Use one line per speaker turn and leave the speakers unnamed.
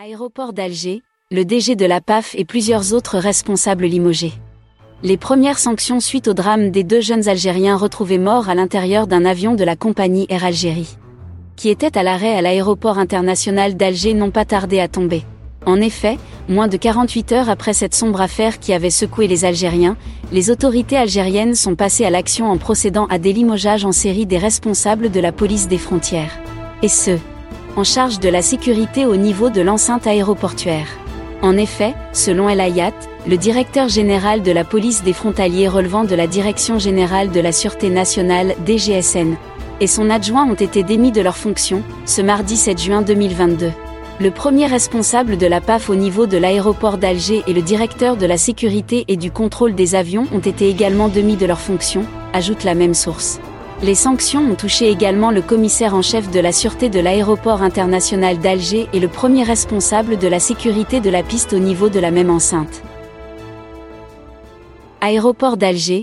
Aéroport d'Alger, le DG de la PAF et plusieurs autres responsables limogés. Les premières sanctions suite au drame des deux jeunes Algériens retrouvés morts à l'intérieur d'un avion de la compagnie Air Algérie, qui était à l'arrêt à l'aéroport international d'Alger n'ont pas tardé à tomber. En effet, moins de 48 heures après cette sombre affaire qui avait secoué les Algériens, les autorités algériennes sont passées à l'action en procédant à des limogeages en série des responsables de la police des frontières. Et ce, en charge de la sécurité au niveau de l'enceinte aéroportuaire. En effet, selon El Hayat, le directeur général de la police des frontaliers relevant de la Direction générale de la Sûreté nationale DGSN, et son adjoint ont été démis de leurs fonctions, ce mardi 7 juin 2022. Le premier responsable de la PAF au niveau de l'aéroport d'Alger et le directeur de la sécurité et du contrôle des avions ont été également démis de leurs fonctions, ajoute la même source. Les sanctions ont touché également le commissaire en chef de la sûreté de l'aéroport international d'Alger et le premier responsable de la sécurité de la piste au niveau de la même enceinte. Aéroport d'Alger,